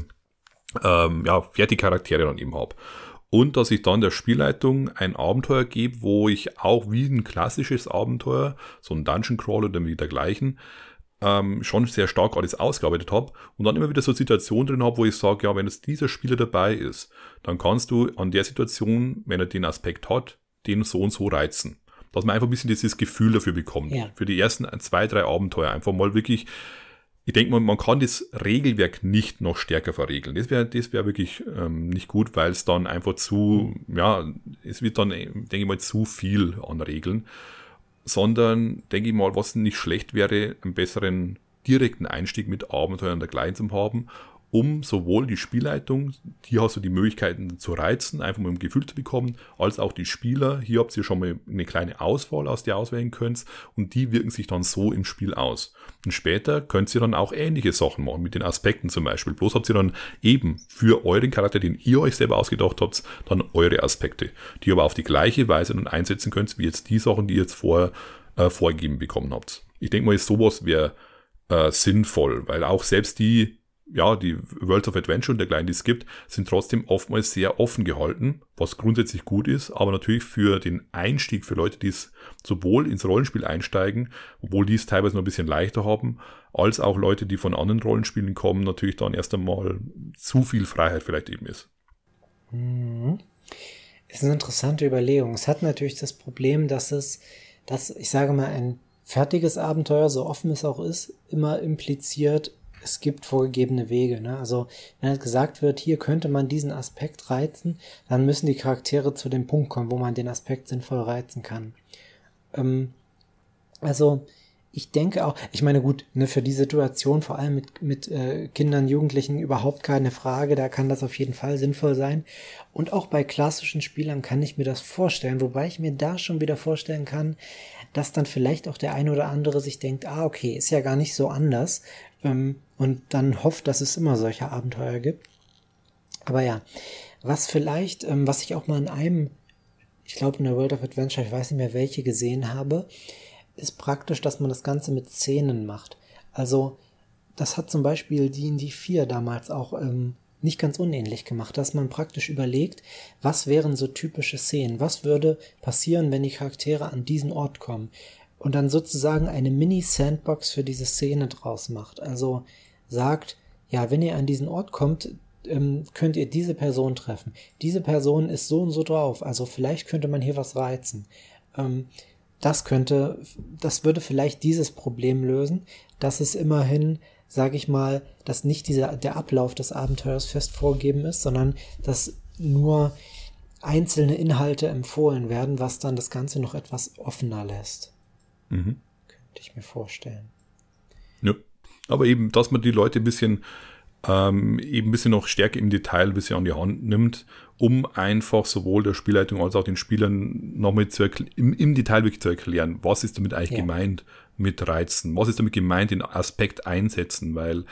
ähm, ja, Fertigcharaktere dann eben habe. Und dass ich dann der Spielleitung ein Abenteuer gebe, wo ich auch wie ein klassisches Abenteuer, so ein Dungeon Crawl oder wie dergleichen, ähm, schon sehr stark alles ausgearbeitet habe und dann immer wieder so Situationen drin habe, wo ich sage, ja, wenn jetzt dieser Spieler dabei ist, dann kannst du an der Situation, wenn er den Aspekt hat, den so und so reizen. Dass man einfach ein bisschen dieses Gefühl dafür bekommt. Ja. Für die ersten zwei, drei Abenteuer einfach mal wirklich ich denke mal, man kann das Regelwerk nicht noch stärker verregeln. Das wäre das wäre wirklich ähm, nicht gut, weil es dann einfach zu, ja, es wird dann, denke ich mal, zu viel an Regeln. Sondern, denke ich mal, was nicht schlecht wäre, einen besseren direkten Einstieg mit Abenteuern der Kleinen zu haben um sowohl die Spielleitung, hier hast du die Möglichkeiten zu reizen, einfach mal ein Gefühl zu bekommen, als auch die Spieler. Hier habt ihr schon mal eine kleine Auswahl, aus der ihr auswählen könnt und die wirken sich dann so im Spiel aus. Und später könnt ihr dann auch ähnliche Sachen machen, mit den Aspekten zum Beispiel. Bloß habt ihr dann eben für euren Charakter, den ihr euch selber ausgedacht habt, dann eure Aspekte, die ihr aber auf die gleiche Weise dann einsetzen könnt, wie jetzt die Sachen, die ihr jetzt vorher äh, vorgegeben bekommen habt. Ich denke mal, sowas wäre äh, sinnvoll, weil auch selbst die ja, die Worlds of Adventure und dergleichen, die es gibt, sind trotzdem oftmals sehr offen gehalten, was grundsätzlich gut ist, aber natürlich für den Einstieg für Leute, die es sowohl ins Rollenspiel einsteigen, obwohl die es teilweise noch ein bisschen leichter haben, als auch Leute, die von anderen Rollenspielen kommen, natürlich dann erst einmal zu viel Freiheit vielleicht eben ist. Mhm. Ist eine interessante Überlegung. Es hat natürlich das Problem, dass es, dass, ich sage mal, ein fertiges Abenteuer, so offen es auch ist, immer impliziert, es gibt vorgegebene Wege. Ne? Also wenn halt gesagt wird, hier könnte man diesen Aspekt reizen, dann müssen die Charaktere zu dem Punkt kommen, wo man den Aspekt sinnvoll reizen kann. Ähm, also ich denke auch, ich meine gut, ne, für die Situation, vor allem mit, mit äh, Kindern, Jugendlichen, überhaupt keine Frage, da kann das auf jeden Fall sinnvoll sein. Und auch bei klassischen Spielern kann ich mir das vorstellen, wobei ich mir da schon wieder vorstellen kann, dass dann vielleicht auch der ein oder andere sich denkt, ah, okay, ist ja gar nicht so anders ähm, und dann hofft, dass es immer solche Abenteuer gibt. Aber ja, was vielleicht, ähm, was ich auch mal in einem, ich glaube in der World of Adventure, ich weiß nicht mehr welche gesehen habe, ist praktisch, dass man das Ganze mit Szenen macht. Also das hat zum Beispiel die in die 4 damals auch ähm, nicht ganz unähnlich gemacht, dass man praktisch überlegt, was wären so typische Szenen, was würde passieren, wenn die Charaktere an diesen Ort kommen und dann sozusagen eine Mini-Sandbox für diese Szene draus macht. Also sagt, ja, wenn ihr an diesen Ort kommt, ähm, könnt ihr diese Person treffen. Diese Person ist so und so drauf, also vielleicht könnte man hier was reizen. Ähm, das könnte, das würde vielleicht dieses Problem lösen, dass es immerhin sage ich mal, dass nicht dieser, der Ablauf des Abenteuers fest vorgegeben ist, sondern dass nur einzelne Inhalte empfohlen werden, was dann das Ganze noch etwas offener lässt. Mhm. Könnte ich mir vorstellen. Ja, aber eben, dass man die Leute ein bisschen ähm, eben ein bisschen noch stärker im Detail ein bisschen an die Hand nimmt, um einfach sowohl der Spielleitung als auch den Spielern nochmal zu im, im Detail wirklich zu erklären, was ist damit eigentlich ja. gemeint, mit reizen? Was ist damit gemeint, den Aspekt einsetzen? Weil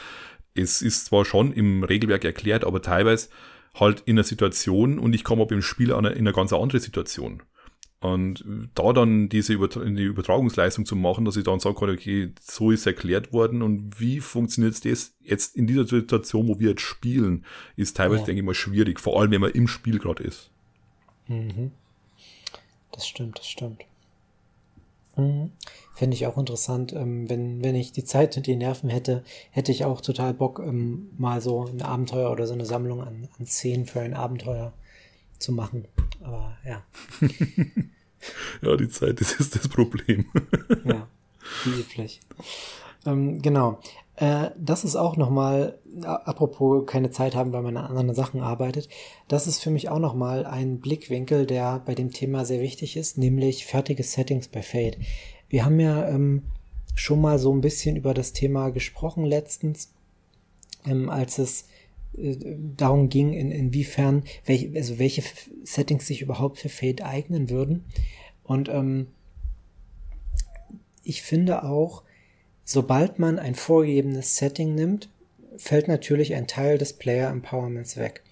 es ist zwar schon im Regelwerk erklärt, aber teilweise halt in einer Situation und ich komme ab im Spiel in eine ganz andere Situation. Und da dann diese Übertra die Übertragungsleistung zu machen, dass ich dann sage, okay, so ist erklärt worden und wie funktioniert das jetzt in dieser Situation, wo wir jetzt spielen, ist teilweise, ja. denke ich mal, schwierig, vor allem wenn man im Spiel gerade ist. Mhm. Das stimmt, das stimmt. Mhm. Fände ich auch interessant. Ähm, wenn, wenn ich die Zeit und die Nerven hätte, hätte ich auch total Bock, ähm, mal so ein Abenteuer oder so eine Sammlung an, an Szenen für ein Abenteuer zu machen. Aber ja. ja, die Zeit, das ist das Problem. ja, wie üblich. Ähm, genau. Äh, das ist auch nochmal, apropos keine Zeit haben, weil man an anderen Sachen arbeitet, das ist für mich auch nochmal ein Blickwinkel, der bei dem Thema sehr wichtig ist, nämlich fertige Settings bei Fade. Wir haben ja ähm, schon mal so ein bisschen über das Thema gesprochen letztens, ähm, als es darum ging, in, inwiefern, welche, also welche Settings sich überhaupt für Fade eignen würden. Und ähm, ich finde auch, Sobald man ein vorgegebenes Setting nimmt, fällt natürlich ein Teil des Player Empowerments weg.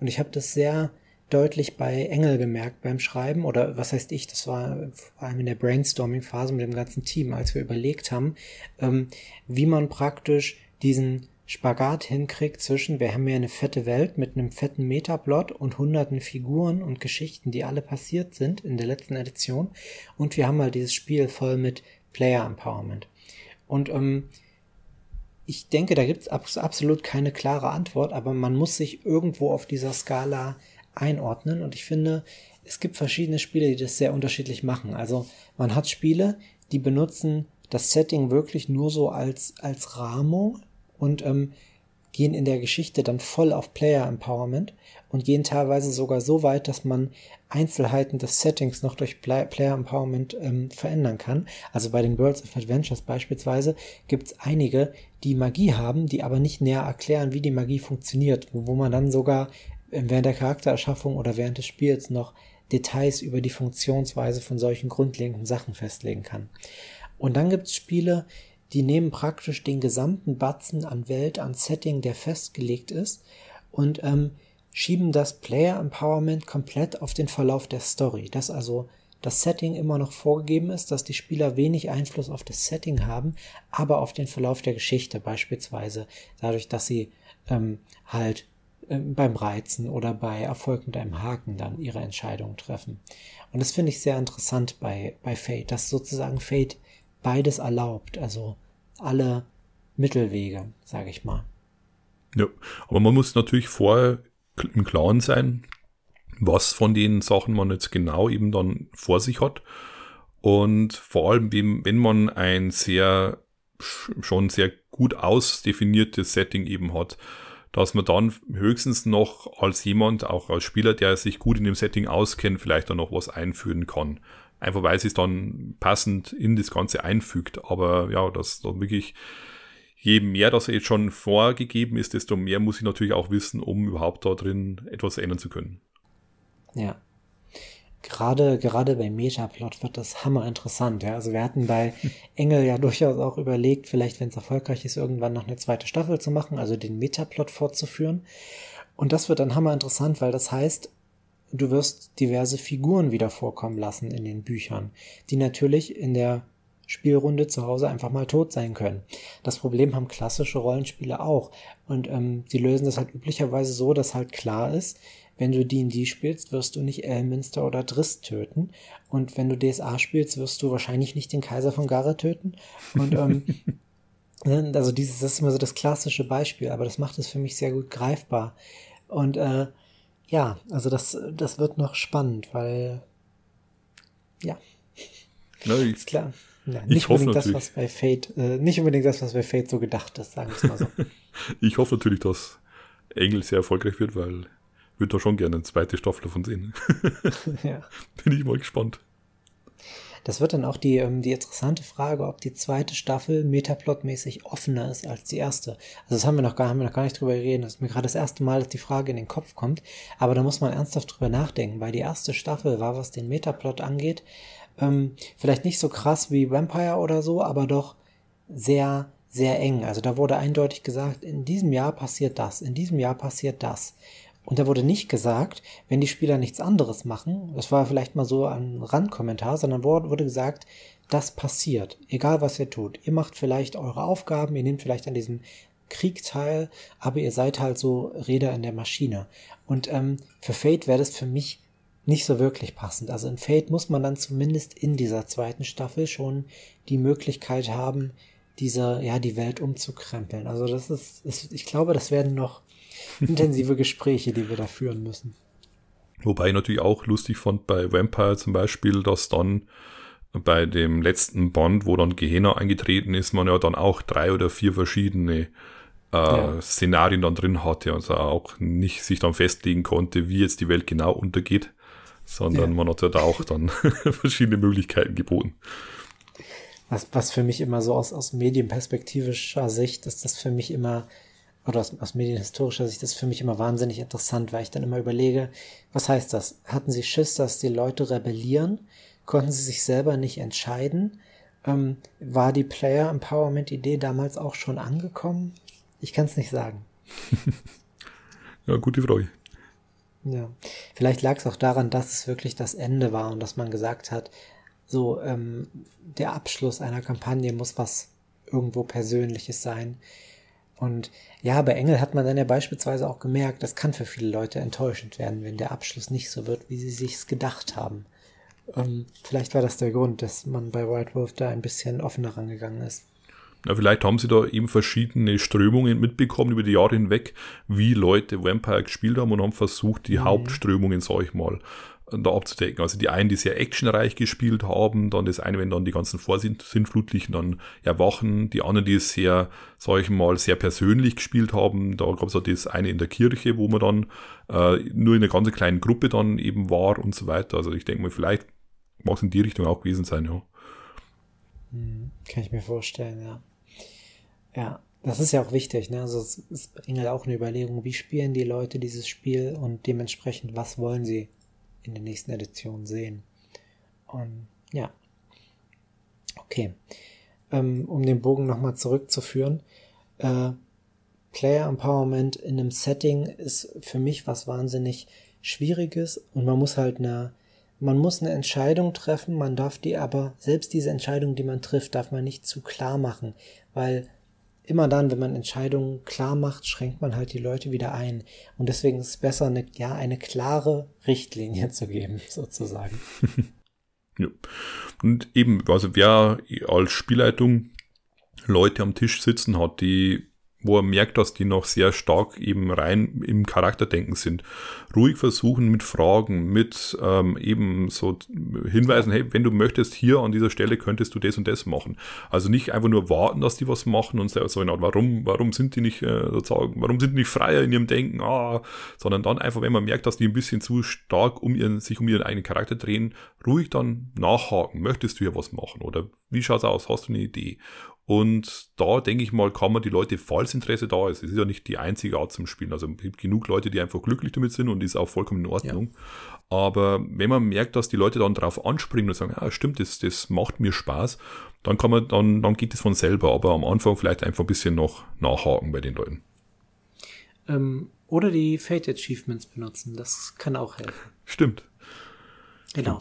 Und ich habe das sehr deutlich bei Engel gemerkt beim Schreiben, oder was heißt ich, das war vor allem in der Brainstorming-Phase mit dem ganzen Team, als wir überlegt haben, ähm, wie man praktisch diesen Spagat hinkriegt zwischen, wir haben ja eine fette Welt mit einem fetten Metaplot und hunderten Figuren und Geschichten, die alle passiert sind in der letzten Edition, und wir haben halt dieses Spiel voll mit Player Empowerment. Und ähm, ich denke, da gibt es absolut keine klare Antwort, aber man muss sich irgendwo auf dieser Skala einordnen. Und ich finde, es gibt verschiedene Spiele, die das sehr unterschiedlich machen. Also man hat Spiele, die benutzen das Setting wirklich nur so als, als Rahmung und ähm, gehen in der Geschichte dann voll auf Player Empowerment und gehen teilweise sogar so weit, dass man Einzelheiten des Settings noch durch Player Empowerment ähm, verändern kann. Also bei den Worlds of Adventures beispielsweise gibt es einige, die Magie haben, die aber nicht näher erklären, wie die Magie funktioniert, wo man dann sogar während der Charaktererschaffung oder während des Spiels noch Details über die Funktionsweise von solchen grundlegenden Sachen festlegen kann. Und dann gibt es Spiele, die nehmen praktisch den gesamten Batzen an Welt, an Setting, der festgelegt ist und ähm, schieben das Player Empowerment komplett auf den Verlauf der Story, dass also das Setting immer noch vorgegeben ist, dass die Spieler wenig Einfluss auf das Setting haben, aber auf den Verlauf der Geschichte, beispielsweise dadurch, dass sie ähm, halt ähm, beim Reizen oder bei Erfolg mit einem Haken dann ihre Entscheidungen treffen. Und das finde ich sehr interessant bei, bei Fate, dass sozusagen Fate beides erlaubt, also alle Mittelwege, sage ich mal. Ja, aber man muss natürlich vorher im Klaren sein, was von den Sachen man jetzt genau eben dann vor sich hat. Und vor allem, wenn man ein sehr, schon sehr gut ausdefiniertes Setting eben hat, dass man dann höchstens noch als jemand, auch als Spieler, der sich gut in dem Setting auskennt, vielleicht dann noch was einführen kann einfach weil sie es dann passend in das Ganze einfügt. Aber ja, das dann wirklich, je mehr das jetzt schon vorgegeben ist, desto mehr muss ich natürlich auch wissen, um überhaupt da drin etwas ändern zu können. Ja. Gerade, gerade bei Metaplot wird das hammer interessant. Ja? Also wir hatten bei Engel ja durchaus auch überlegt, vielleicht, wenn es erfolgreich ist, irgendwann noch eine zweite Staffel zu machen, also den Metaplot fortzuführen. Und das wird dann hammer interessant, weil das heißt, du wirst diverse Figuren wieder vorkommen lassen in den Büchern, die natürlich in der Spielrunde zu Hause einfach mal tot sein können. Das Problem haben klassische Rollenspiele auch. Und ähm, die lösen das halt üblicherweise so, dass halt klar ist, wenn du D&D spielst, wirst du nicht Elminster oder Drist töten. Und wenn du DSA spielst, wirst du wahrscheinlich nicht den Kaiser von Gara töten. Und ähm, ne, also dieses das ist immer so das klassische Beispiel, aber das macht es für mich sehr gut greifbar. Und äh, ja, also das, das wird noch spannend, weil ja. Na, ich, ist klar. Ja, nicht unbedingt das, was bei Fate, äh, nicht unbedingt das, was bei Fate so gedacht ist, sagen wir es mal so. ich hoffe natürlich, dass Engel sehr erfolgreich wird, weil ich würde da schon gerne eine zweite Staffel davon sehen. ja. Bin ich mal gespannt. Das wird dann auch die, ähm, die interessante Frage, ob die zweite Staffel metaplotmäßig offener ist als die erste. Also das haben wir noch gar, haben wir noch gar nicht drüber geredet. Das ist mir gerade das erste Mal, dass die Frage in den Kopf kommt. Aber da muss man ernsthaft drüber nachdenken, weil die erste Staffel war, was den Metaplot angeht, ähm, vielleicht nicht so krass wie Vampire oder so, aber doch sehr, sehr eng. Also da wurde eindeutig gesagt, in diesem Jahr passiert das, in diesem Jahr passiert das. Und da wurde nicht gesagt, wenn die Spieler nichts anderes machen, das war vielleicht mal so ein Randkommentar, sondern wurde gesagt, das passiert, egal was ihr tut. Ihr macht vielleicht eure Aufgaben, ihr nehmt vielleicht an diesem Krieg teil, aber ihr seid halt so Räder in der Maschine. Und ähm, für Fate wäre das für mich nicht so wirklich passend. Also in Fate muss man dann zumindest in dieser zweiten Staffel schon die Möglichkeit haben, diese, ja, die Welt umzukrempeln. Also das ist, ist ich glaube, das werden noch intensive Gespräche, die wir da führen müssen. Wobei ich natürlich auch lustig fand bei Vampire zum Beispiel, dass dann bei dem letzten Bond, wo dann Gehenna eingetreten ist, man ja dann auch drei oder vier verschiedene äh, ja. Szenarien dann drin hatte. Also auch nicht sich dann festlegen konnte, wie jetzt die Welt genau untergeht, sondern ja. man hat ja da auch dann verschiedene Möglichkeiten geboten. Was, was für mich immer so aus, aus medienperspektivischer Sicht ist das für mich immer, oder aus, aus medienhistorischer Sicht ist für mich immer wahnsinnig interessant, weil ich dann immer überlege, was heißt das? Hatten sie Schiss, dass die Leute rebellieren? Konnten sie sich selber nicht entscheiden? Ähm, war die Player Empowerment Idee damals auch schon angekommen? Ich kann es nicht sagen. ja, gute Frage. Ja, vielleicht lag es auch daran, dass es wirklich das Ende war und dass man gesagt hat, so ähm, der Abschluss einer Kampagne muss was irgendwo Persönliches sein. Und ja, bei Engel hat man dann ja beispielsweise auch gemerkt, das kann für viele Leute enttäuschend werden, wenn der Abschluss nicht so wird, wie sie sich's gedacht haben. Ähm, vielleicht war das der Grund, dass man bei White Wolf da ein bisschen offener rangegangen ist. Na, vielleicht haben sie da eben verschiedene Strömungen mitbekommen über die Jahre hinweg, wie Leute Vampire gespielt haben und haben versucht, die mhm. Hauptströmungen, sag ich mal, da abzudecken. Also die einen, die sehr actionreich gespielt haben, dann das eine, wenn dann die ganzen Vorsinnflutlichen dann erwachen, die anderen, die es sehr, sag ich mal, sehr persönlich gespielt haben. Da gab es auch das eine in der Kirche, wo man dann äh, nur in einer ganz kleinen Gruppe dann eben war und so weiter. Also ich denke mal, vielleicht mag es in die Richtung auch gewesen sein, ja. Hm, kann ich mir vorstellen, ja. Ja, das ist ja auch wichtig, ne? Also es ist bei Engel auch eine Überlegung, wie spielen die Leute dieses Spiel und dementsprechend, was wollen sie in der nächsten Edition sehen. Und ja. Okay. Ähm, um den Bogen nochmal zurückzuführen. Äh, Player Empowerment in einem Setting ist für mich was wahnsinnig Schwieriges und man muss halt eine, man muss eine Entscheidung treffen, man darf die aber, selbst diese Entscheidung, die man trifft, darf man nicht zu klar machen, weil immer dann, wenn man Entscheidungen klar macht, schränkt man halt die Leute wieder ein. Und deswegen ist es besser, eine, ja, eine klare Richtlinie zu geben, sozusagen. ja. Und eben, also wer als Spielleitung Leute am Tisch sitzen hat, die wo er merkt, dass die noch sehr stark eben rein im Charakterdenken sind. Ruhig versuchen mit Fragen, mit ähm, eben so Hinweisen, hey, wenn du möchtest, hier an dieser Stelle könntest du das und das machen. Also nicht einfach nur warten, dass die was machen und so, warum, warum sind die nicht äh, sozusagen, warum sind die nicht freier in ihrem Denken, ah, sondern dann einfach, wenn man merkt, dass die ein bisschen zu stark um ihren, sich um ihren eigenen Charakter drehen, ruhig dann nachhaken. Möchtest du hier was machen? Oder wie schaut's aus? Hast du eine Idee? Und da denke ich mal, kann man die Leute, falls Interesse da ist, es ist ja nicht die einzige Art zum Spielen. Also es gibt genug Leute, die einfach glücklich damit sind und ist auch vollkommen in Ordnung. Ja. Aber wenn man merkt, dass die Leute dann drauf anspringen und sagen, ja, stimmt, das, das macht mir Spaß, dann kann man, dann, dann geht es von selber. Aber am Anfang vielleicht einfach ein bisschen noch nachhaken bei den Leuten. Ähm, oder die Fate Achievements benutzen, das kann auch helfen. Stimmt. Genau.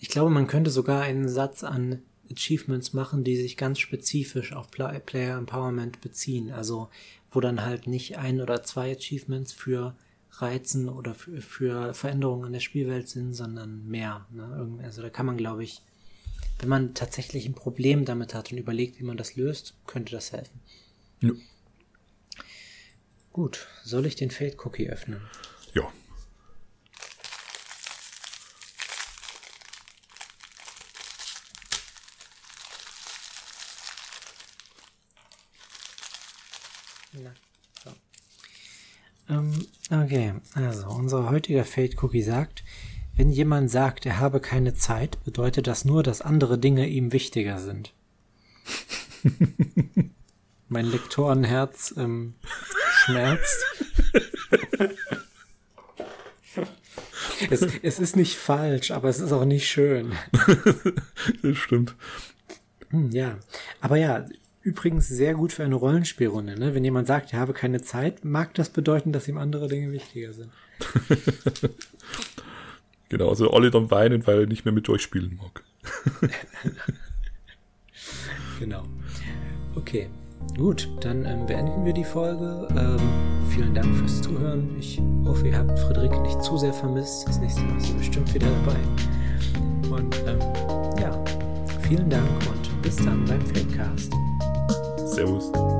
Ich glaube, man könnte sogar einen Satz an Achievements machen, die sich ganz spezifisch auf Player Empowerment beziehen. Also wo dann halt nicht ein oder zwei Achievements für Reizen oder für, für Veränderungen in der Spielwelt sind, sondern mehr. Ne? Also da kann man, glaube ich, wenn man tatsächlich ein Problem damit hat und überlegt, wie man das löst, könnte das helfen. Ja. Gut, soll ich den Fade Cookie öffnen? Okay, also unser heutiger Fate Cookie sagt, wenn jemand sagt, er habe keine Zeit, bedeutet das nur, dass andere Dinge ihm wichtiger sind. mein Lektorenherz ähm, schmerzt. es, es ist nicht falsch, aber es ist auch nicht schön. das stimmt. Hm, ja, aber ja, übrigens sehr gut für eine Rollenspielrunde. Ne? Wenn jemand sagt, ich habe keine Zeit, mag das bedeuten, dass ihm andere Dinge wichtiger sind. genau, also alle dann weinen, weil er nicht mehr mit euch spielen mag. genau. Okay. Gut, dann ähm, beenden wir die Folge. Ähm, vielen Dank fürs Zuhören. Ich hoffe, ihr habt Friederike nicht zu sehr vermisst. Das nächste Mal ist sie bestimmt wieder dabei. Und ähm, ja, vielen Dank und bis dann beim Filmcast. Servus.